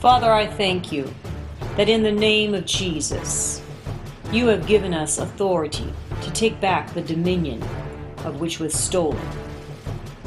Father, I thank you that in the name of Jesus, you have given us authority to take back the dominion of which was stolen.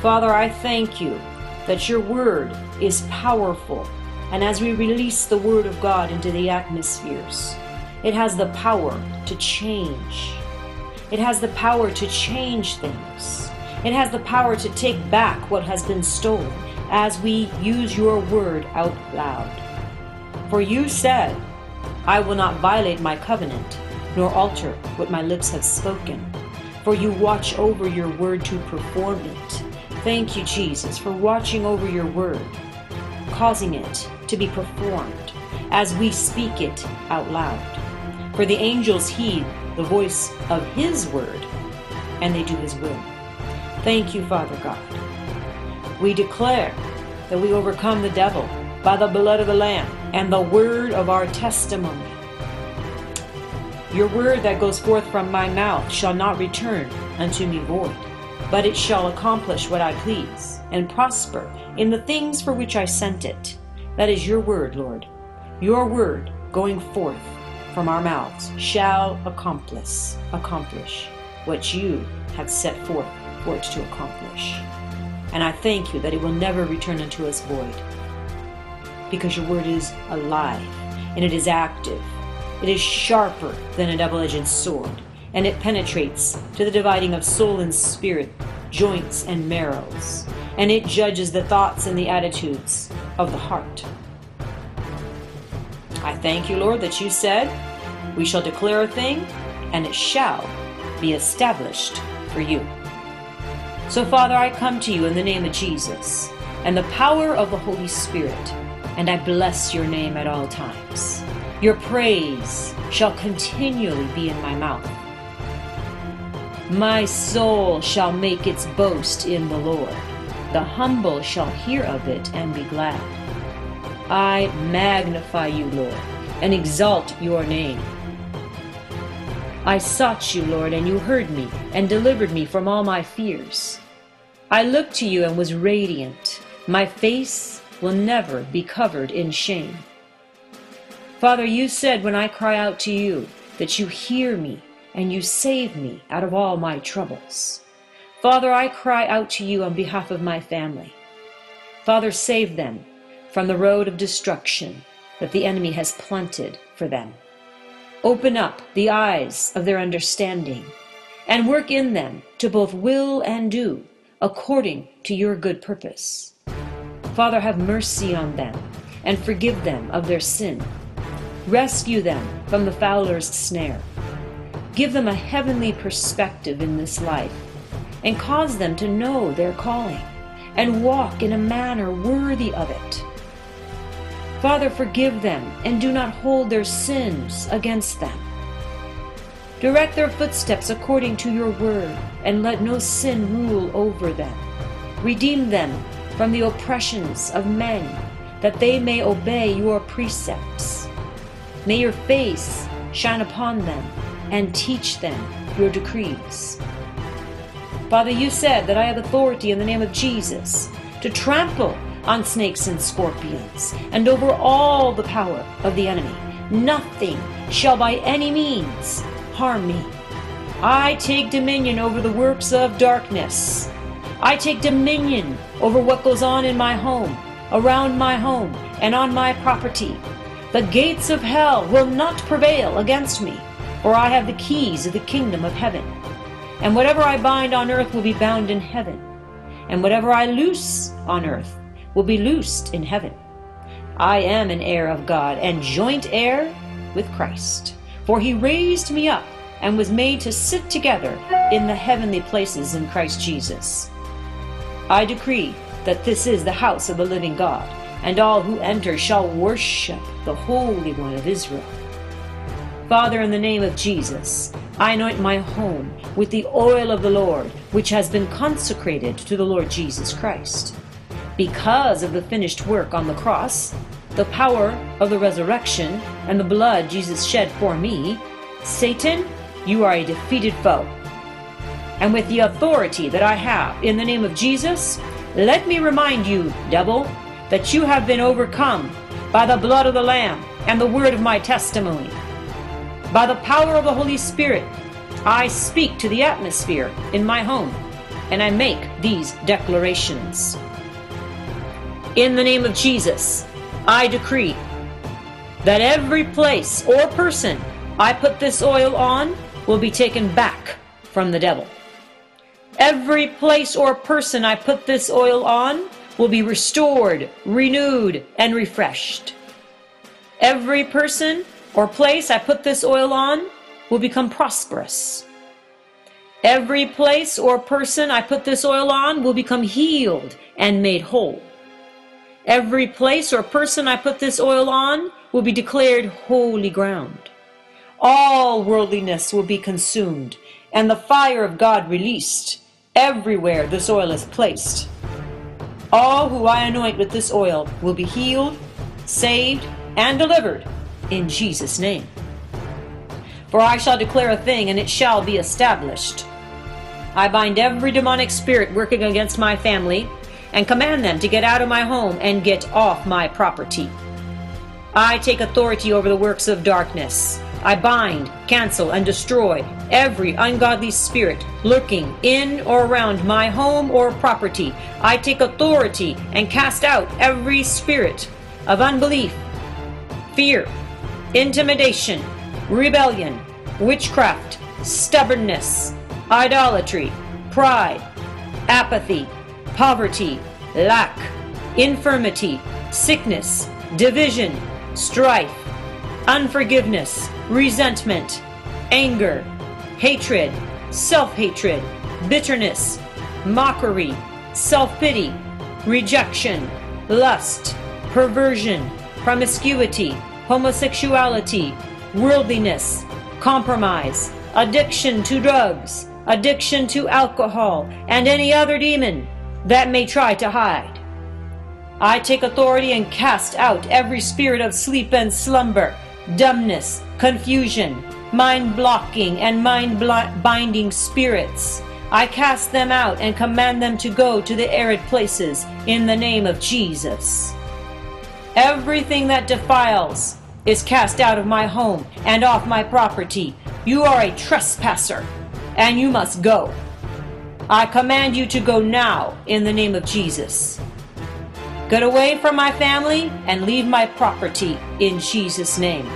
Father, I thank you that your word is powerful, and as we release the word of God into the atmospheres, it has the power to change. It has the power to change things. It has the power to take back what has been stolen as we use your word out loud. For you said, I will not violate my covenant, nor alter what my lips have spoken. For you watch over your word to perform it. Thank you, Jesus, for watching over your word, causing it to be performed as we speak it out loud. For the angels heed the voice of his word, and they do his will. Thank you, Father God. We declare that we overcome the devil by the blood of the Lamb and the word of our testimony. Your word that goes forth from my mouth shall not return unto me void, but it shall accomplish what I please, and prosper in the things for which I sent it. That is your word, Lord. Your word going forth from our mouths shall accomplish, accomplish what you have set forth for it to accomplish. And I thank you that it will never return unto us void because your word is alive and it is active. It is sharper than a double edged sword, and it penetrates to the dividing of soul and spirit, joints and marrows, and it judges the thoughts and the attitudes of the heart. I thank you, Lord, that you said, We shall declare a thing, and it shall be established for you. So, Father, I come to you in the name of Jesus and the power of the Holy Spirit and I bless your name at all times. Your praise shall continually be in my mouth. My soul shall make its boast in the Lord. The humble shall hear of it and be glad. I magnify you, Lord, and exalt your name. I sought you, Lord, and you heard me and delivered me from all my fears. I looked to you and was radiant. My face will never be covered in shame. Father, you said when I cry out to you that you hear me and you save me out of all my troubles. Father, I cry out to you on behalf of my family. Father, save them from the road of destruction that the enemy has planted for them. Open up the eyes of their understanding and work in them to both will and do according to your good purpose. Father, have mercy on them and forgive them of their sin. Rescue them from the fowler's snare. Give them a heavenly perspective in this life and cause them to know their calling and walk in a manner worthy of it. Father, forgive them and do not hold their sins against them. Direct their footsteps according to your word and let no sin rule over them. Redeem them from the oppressions of men, that they may obey your precepts. May your face shine upon them and teach them your decrees. Father, you said that I have authority in the name of Jesus to trample on snakes and scorpions and over all the power of the enemy. Nothing shall by any means harm me. I take dominion over the works of darkness. I take dominion over what goes on in my home, around my home, and on my property. The gates of hell will not prevail against me, for I have the keys of the kingdom of heaven. And whatever I bind on earth will be bound in heaven, and whatever I loose on earth will be loosed in heaven. I am an heir of God and joint heir with Christ, for he raised me up and was made to sit together in the heavenly places in Christ Jesus. I decree that this is the house of the living God, and all who enter shall worship the Holy One of Israel. Father, in the name of Jesus, I anoint my home with the oil of the Lord, which has been consecrated to the Lord Jesus Christ. Because of the finished work on the cross, the power of the resurrection, and the blood Jesus shed for me, Satan, you are a defeated foe and with the authority that I have in the name of Jesus, let me remind you, devil, that you have been overcome by the blood of the Lamb and the word of my testimony. By the power of the Holy Spirit, I speak to the atmosphere in my home and I make these declarations. In the name of Jesus, I decree that every place or person I put this oil on will be taken back from the devil. Every place or person I put this oil on will be restored, renewed, and refreshed. Every person or place I put this oil on will become prosperous. Every place or person I put this oil on will become healed and made whole. Every place or person I put this oil on will be declared holy ground. All worldliness will be consumed, and the fire of God released everywhere this oil is placed. All who I anoint with this oil will be healed, saved, and delivered in Jesus' name. For I shall declare a thing, and it shall be established. I bind every demonic spirit working against my family and command them to get out of my home and get off my property. I take authority over the works of darkness. I bind, cancel, and destroy every ungodly spirit lurking in or around my home or property. I take authority and cast out every spirit of unbelief, fear, intimidation, rebellion, witchcraft, stubbornness, idolatry, pride, apathy, poverty, lack, infirmity, sickness, division, strife, unforgiveness, resentment, anger, hatred, self hatred, bitterness, mockery, self pity, rejection, lust, perversion, promiscuity, homosexuality, worldliness, compromise, addiction to drugs, addiction to alcohol, and any other demon that may try to hide. I take authority and cast out every spirit of sleep and slumber, dumbness, confusion, mind blocking, and mind binding spirits. I cast them out and command them to go to the arid places in the name of Jesus. Everything that defiles is cast out of my home and off my property. You are a trespasser, and you must go. I command you to go now in the name of Jesus. Get away from my family and leave my property in Jesus' name.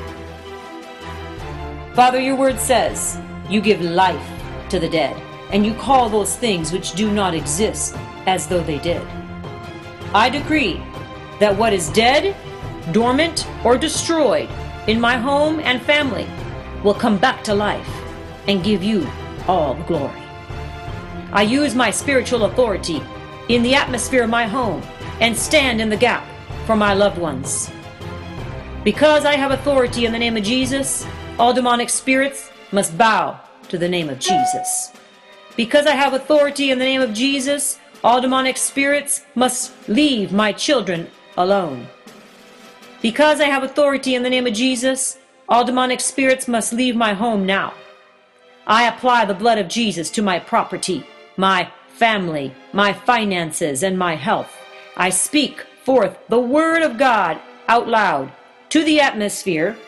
Father, your word says, You give life to the dead, and you call those things which do not exist as though they did. I decree that what is dead, dormant, or destroyed in my home and family will come back to life and give you all glory. I use my spiritual authority in the atmosphere of my home and stand in the gap for my loved ones. Because I have authority in the name of Jesus, all demonic spirits must bow to the name of Jesus. Because I have authority in the name of Jesus, all demonic spirits must leave my children alone. Because I have authority in the name of Jesus, all demonic spirits must leave my home now. I apply the blood of Jesus to my property, my family, my finances, and my health. I speak forth the word of God out loud to the atmosphere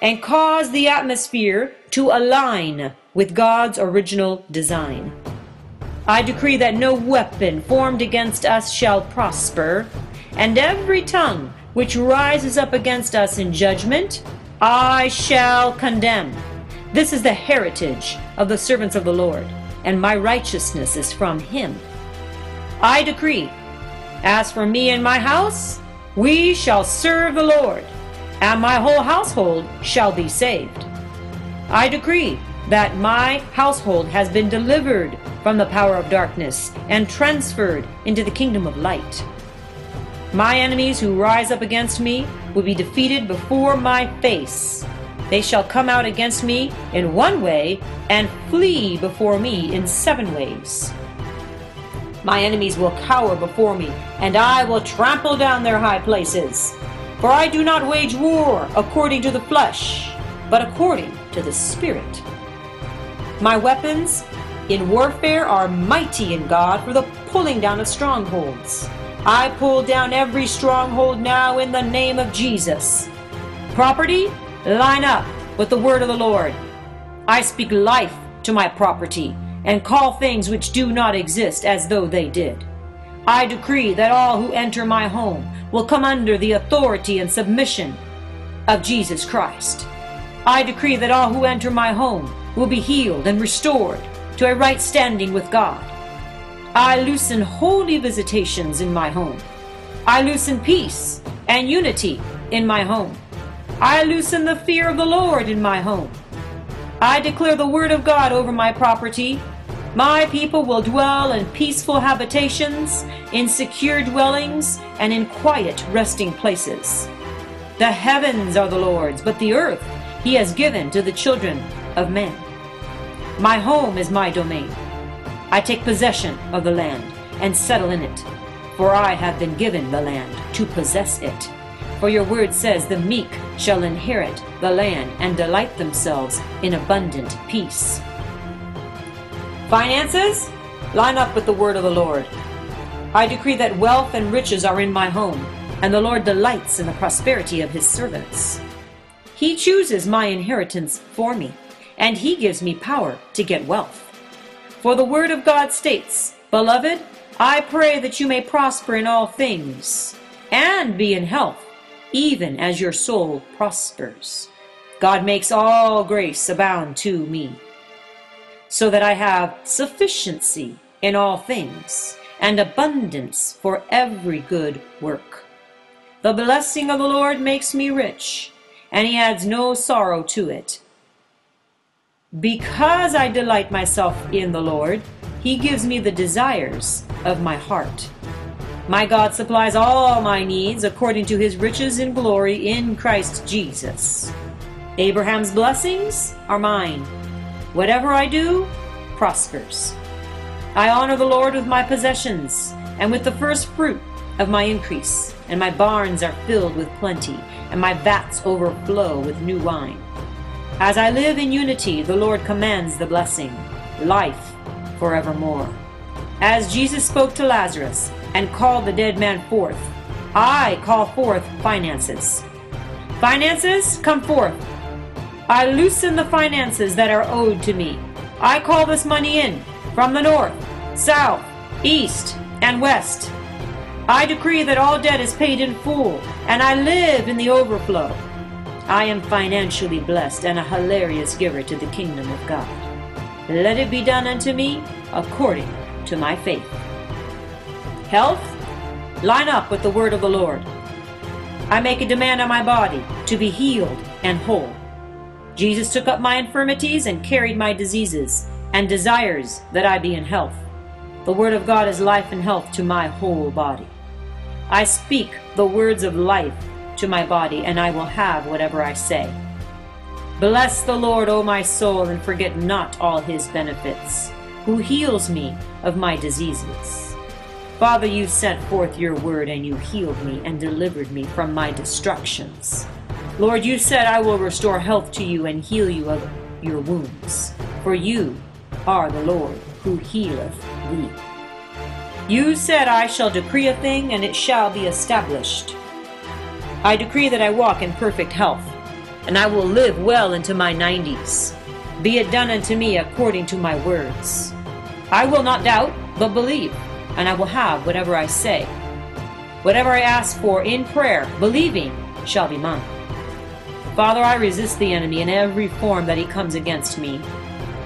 and cause the atmosphere to align with God's original design. I decree that no weapon formed against us shall prosper, and every tongue which rises up against us in judgment, I shall condemn. This is the heritage of the servants of the Lord, and my righteousness is from him. I decree as for me and my house, we shall serve the Lord, and my whole household shall be saved. I decree that my household has been delivered from the power of darkness and transferred into the kingdom of light. My enemies who rise up against me will be defeated before my face. They shall come out against me in one way and flee before me in seven ways. My enemies will cower before me, and I will trample down their high places. For I do not wage war according to the flesh, but according to the Spirit. My weapons in warfare are mighty in God for the pulling down of strongholds. I pull down every stronghold now in the name of Jesus. Property, line up with the word of the Lord. I speak life to my property and call things which do not exist as though they did. I decree that all who enter my home will come under the authority and submission of Jesus Christ. I decree that all who enter my home will be healed and restored to a right standing with God. I loosen holy visitations in my home. I loosen peace and unity in my home. I loosen the fear of the Lord in my home. I declare the word of God over my property. My people will dwell in peaceful habitations, in secure dwellings, and in quiet resting places. The heavens are the Lord's, but the earth he has given to the children of men. My home is my domain. I take possession of the land and settle in it, for I have been given the land to possess it. For your word says, The meek shall inherit the land and delight themselves in abundant peace. Finances? Line up with the word of the Lord. I decree that wealth and riches are in my home, and the Lord delights in the prosperity of his servants. He chooses my inheritance for me, and he gives me power to get wealth. For the word of God states, Beloved, I pray that you may prosper in all things, and be in health, even as your soul prospers. God makes all grace abound to me, so that I have sufficiency in all things, and abundance for every good work. The blessing of the Lord makes me rich, and he adds no sorrow to it. Because I delight myself in the Lord, he gives me the desires of my heart. My God supplies all my needs according to his riches in glory in Christ Jesus. Abraham's blessings are mine. Whatever I do prospers. I honor the Lord with my possessions and with the first fruit of my increase, and my barns are filled with plenty, and my vats overflow with new wine. As I live in unity, the Lord commands the blessing, life forevermore. As Jesus spoke to Lazarus and called the dead man forth, I call forth finances. Finances, come forth. I loosen the finances that are owed to me. I call this money in from the north, south, east, and west. I decree that all debt is paid in full, and I live in the overflow. I am financially blessed and a hilarious giver to the kingdom of God. Let it be done unto me according to my faith. Health? Line up with the word of the Lord. I make a demand on my body to be healed and whole. Jesus took up my infirmities and carried my diseases, and desires that I be in health. The word of God is life and health to my whole body. I speak the words of life to my body, and I will have whatever I say. Bless the Lord, O my soul, and forget not all his benefits, who heals me of my diseases. Father, you sent forth your word, and you healed me and delivered me from my destructions. Lord, you said, I will restore health to you and heal you of your wounds, for you are the Lord who healeth thee. You said, I shall decree a thing, and it shall be established. I decree that I walk in perfect health, and I will live well into my nineties. Be it done unto me according to my words. I will not doubt, but believe, and I will have whatever I say. Whatever I ask for in prayer, believing, shall be mine. Father, I resist the enemy in every form that he comes against me.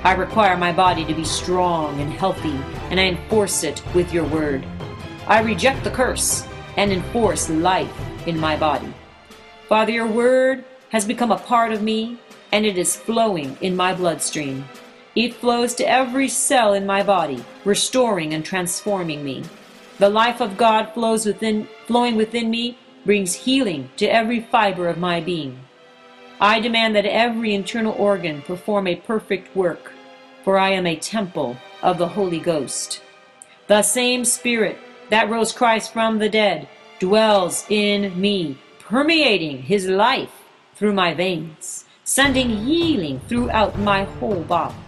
I require my body to be strong and healthy, and I enforce it with your word. I reject the curse and enforce life in my body. Father, your word has become a part of me, and it is flowing in my bloodstream. It flows to every cell in my body, restoring and transforming me. The life of God flows within, flowing within me brings healing to every fiber of my being. I demand that every internal organ perform a perfect work, for I am a temple of the Holy Ghost. The same Spirit that rose Christ from the dead dwells in me, permeating his life through my veins, sending healing throughout my whole body.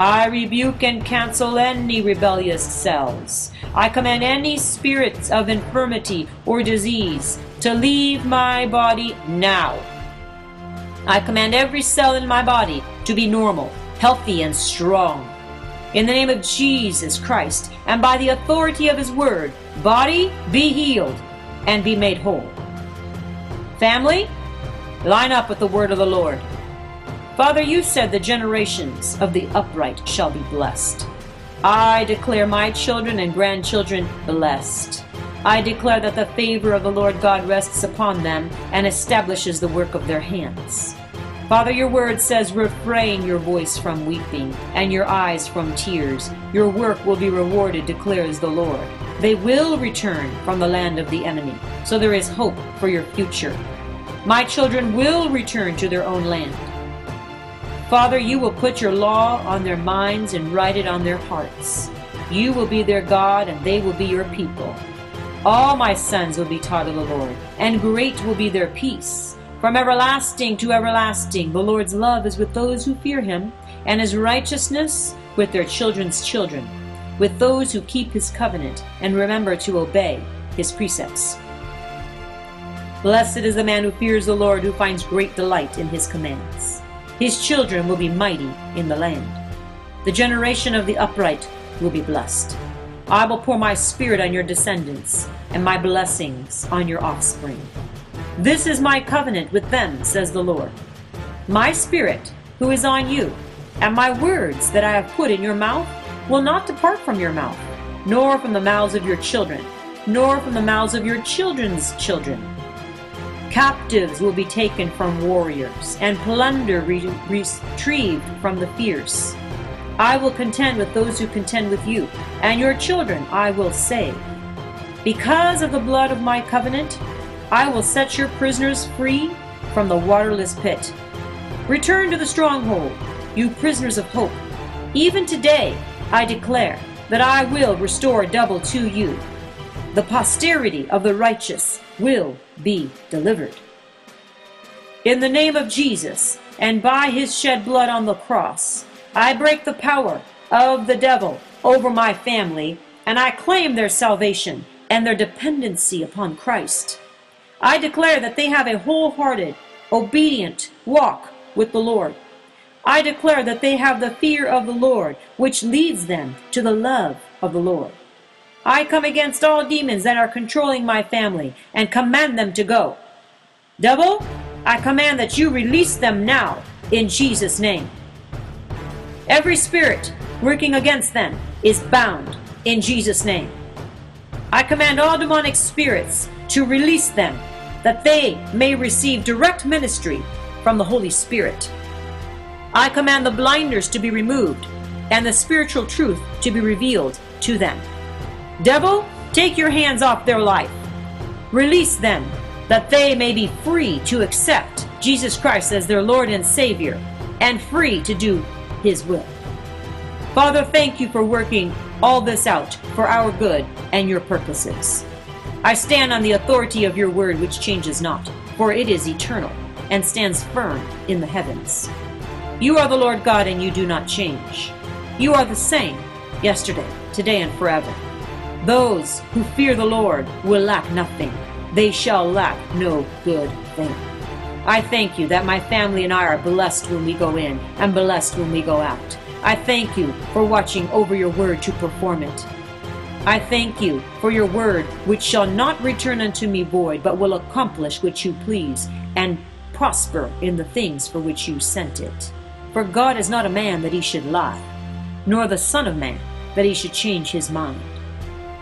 I rebuke and cancel any rebellious cells. I command any spirits of infirmity or disease to leave my body now. I command every cell in my body to be normal, healthy, and strong. In the name of Jesus Christ, and by the authority of his word, body be healed and be made whole. Family, line up with the word of the Lord. Father, you said the generations of the upright shall be blessed. I declare my children and grandchildren blessed. I declare that the favor of the Lord God rests upon them and establishes the work of their hands. Father, your word says, refrain your voice from weeping and your eyes from tears. Your work will be rewarded, declares the Lord. They will return from the land of the enemy, so there is hope for your future. My children will return to their own land. Father, you will put your law on their minds and write it on their hearts. You will be their God, and they will be your people. All my sons will be taught of the Lord, and great will be their peace. From everlasting to everlasting, the Lord's love is with those who fear him, and his righteousness with their children's children, with those who keep his covenant and remember to obey his precepts. Blessed is the man who fears the Lord, who finds great delight in his commands. His children will be mighty in the land. The generation of the upright will be blessed. I will pour my spirit on your descendants, and my blessings on your offspring. This is my covenant with them, says the Lord. My spirit, who is on you, and my words that I have put in your mouth, will not depart from your mouth, nor from the mouths of your children, nor from the mouths of your children's children Captives will be taken from warriors, and plunder re retrieved from the fierce. I will contend with those who contend with you, and your children I will save. Because of the blood of my covenant, I will set your prisoners free from the waterless pit. Return to the stronghold, you prisoners of hope. Even today I declare that I will restore double to you. The posterity of the righteous will be delivered. In the name of Jesus, and by his shed blood on the cross, I break the power of the devil over my family, and I claim their salvation and their dependency upon Christ. I declare that they have a wholehearted, obedient walk with the Lord. I declare that they have the fear of the Lord, which leads them to the love of the Lord. I come against all demons that are controlling my family and command them to go. Devil, I command that you release them now in Jesus' name. Every spirit working against them is bound in Jesus' name. I command all demonic spirits to release them that they may receive direct ministry from the Holy Spirit. I command the blinders to be removed and the spiritual truth to be revealed to them. Devil, take your hands off their life. Release them, that they may be free to accept Jesus Christ as their Lord and Savior, and free to do His will. Father, thank you for working all this out for our good and your purposes. I stand on the authority of your word, which changes not, for it is eternal and stands firm in the heavens. You are the Lord God, and you do not change. You are the same yesterday, today, and forever. Those who fear the Lord will lack nothing. They shall lack no good thing. I thank you that my family and I are blessed when we go in and blessed when we go out. I thank you for watching over your word to perform it. I thank you for your word, which shall not return unto me void, but will accomplish which you please, and prosper in the things for which you sent it. For God is not a man that he should lie, nor the Son of Man that he should change his mind.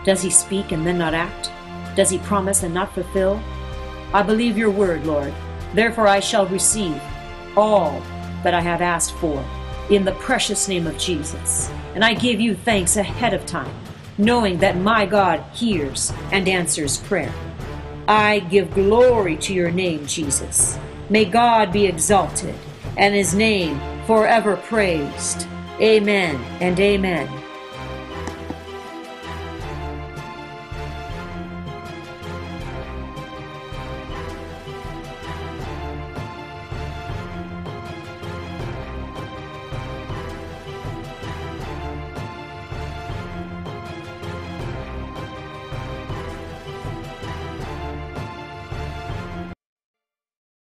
Does he speak and then not act? Does he promise and not fulfill? I believe your word, Lord. Therefore I shall receive all that I have asked for in the precious name of Jesus. And I give you thanks ahead of time, knowing that my God hears and answers prayer. I give glory to your name, Jesus. May God be exalted and his name forever praised. Amen and amen.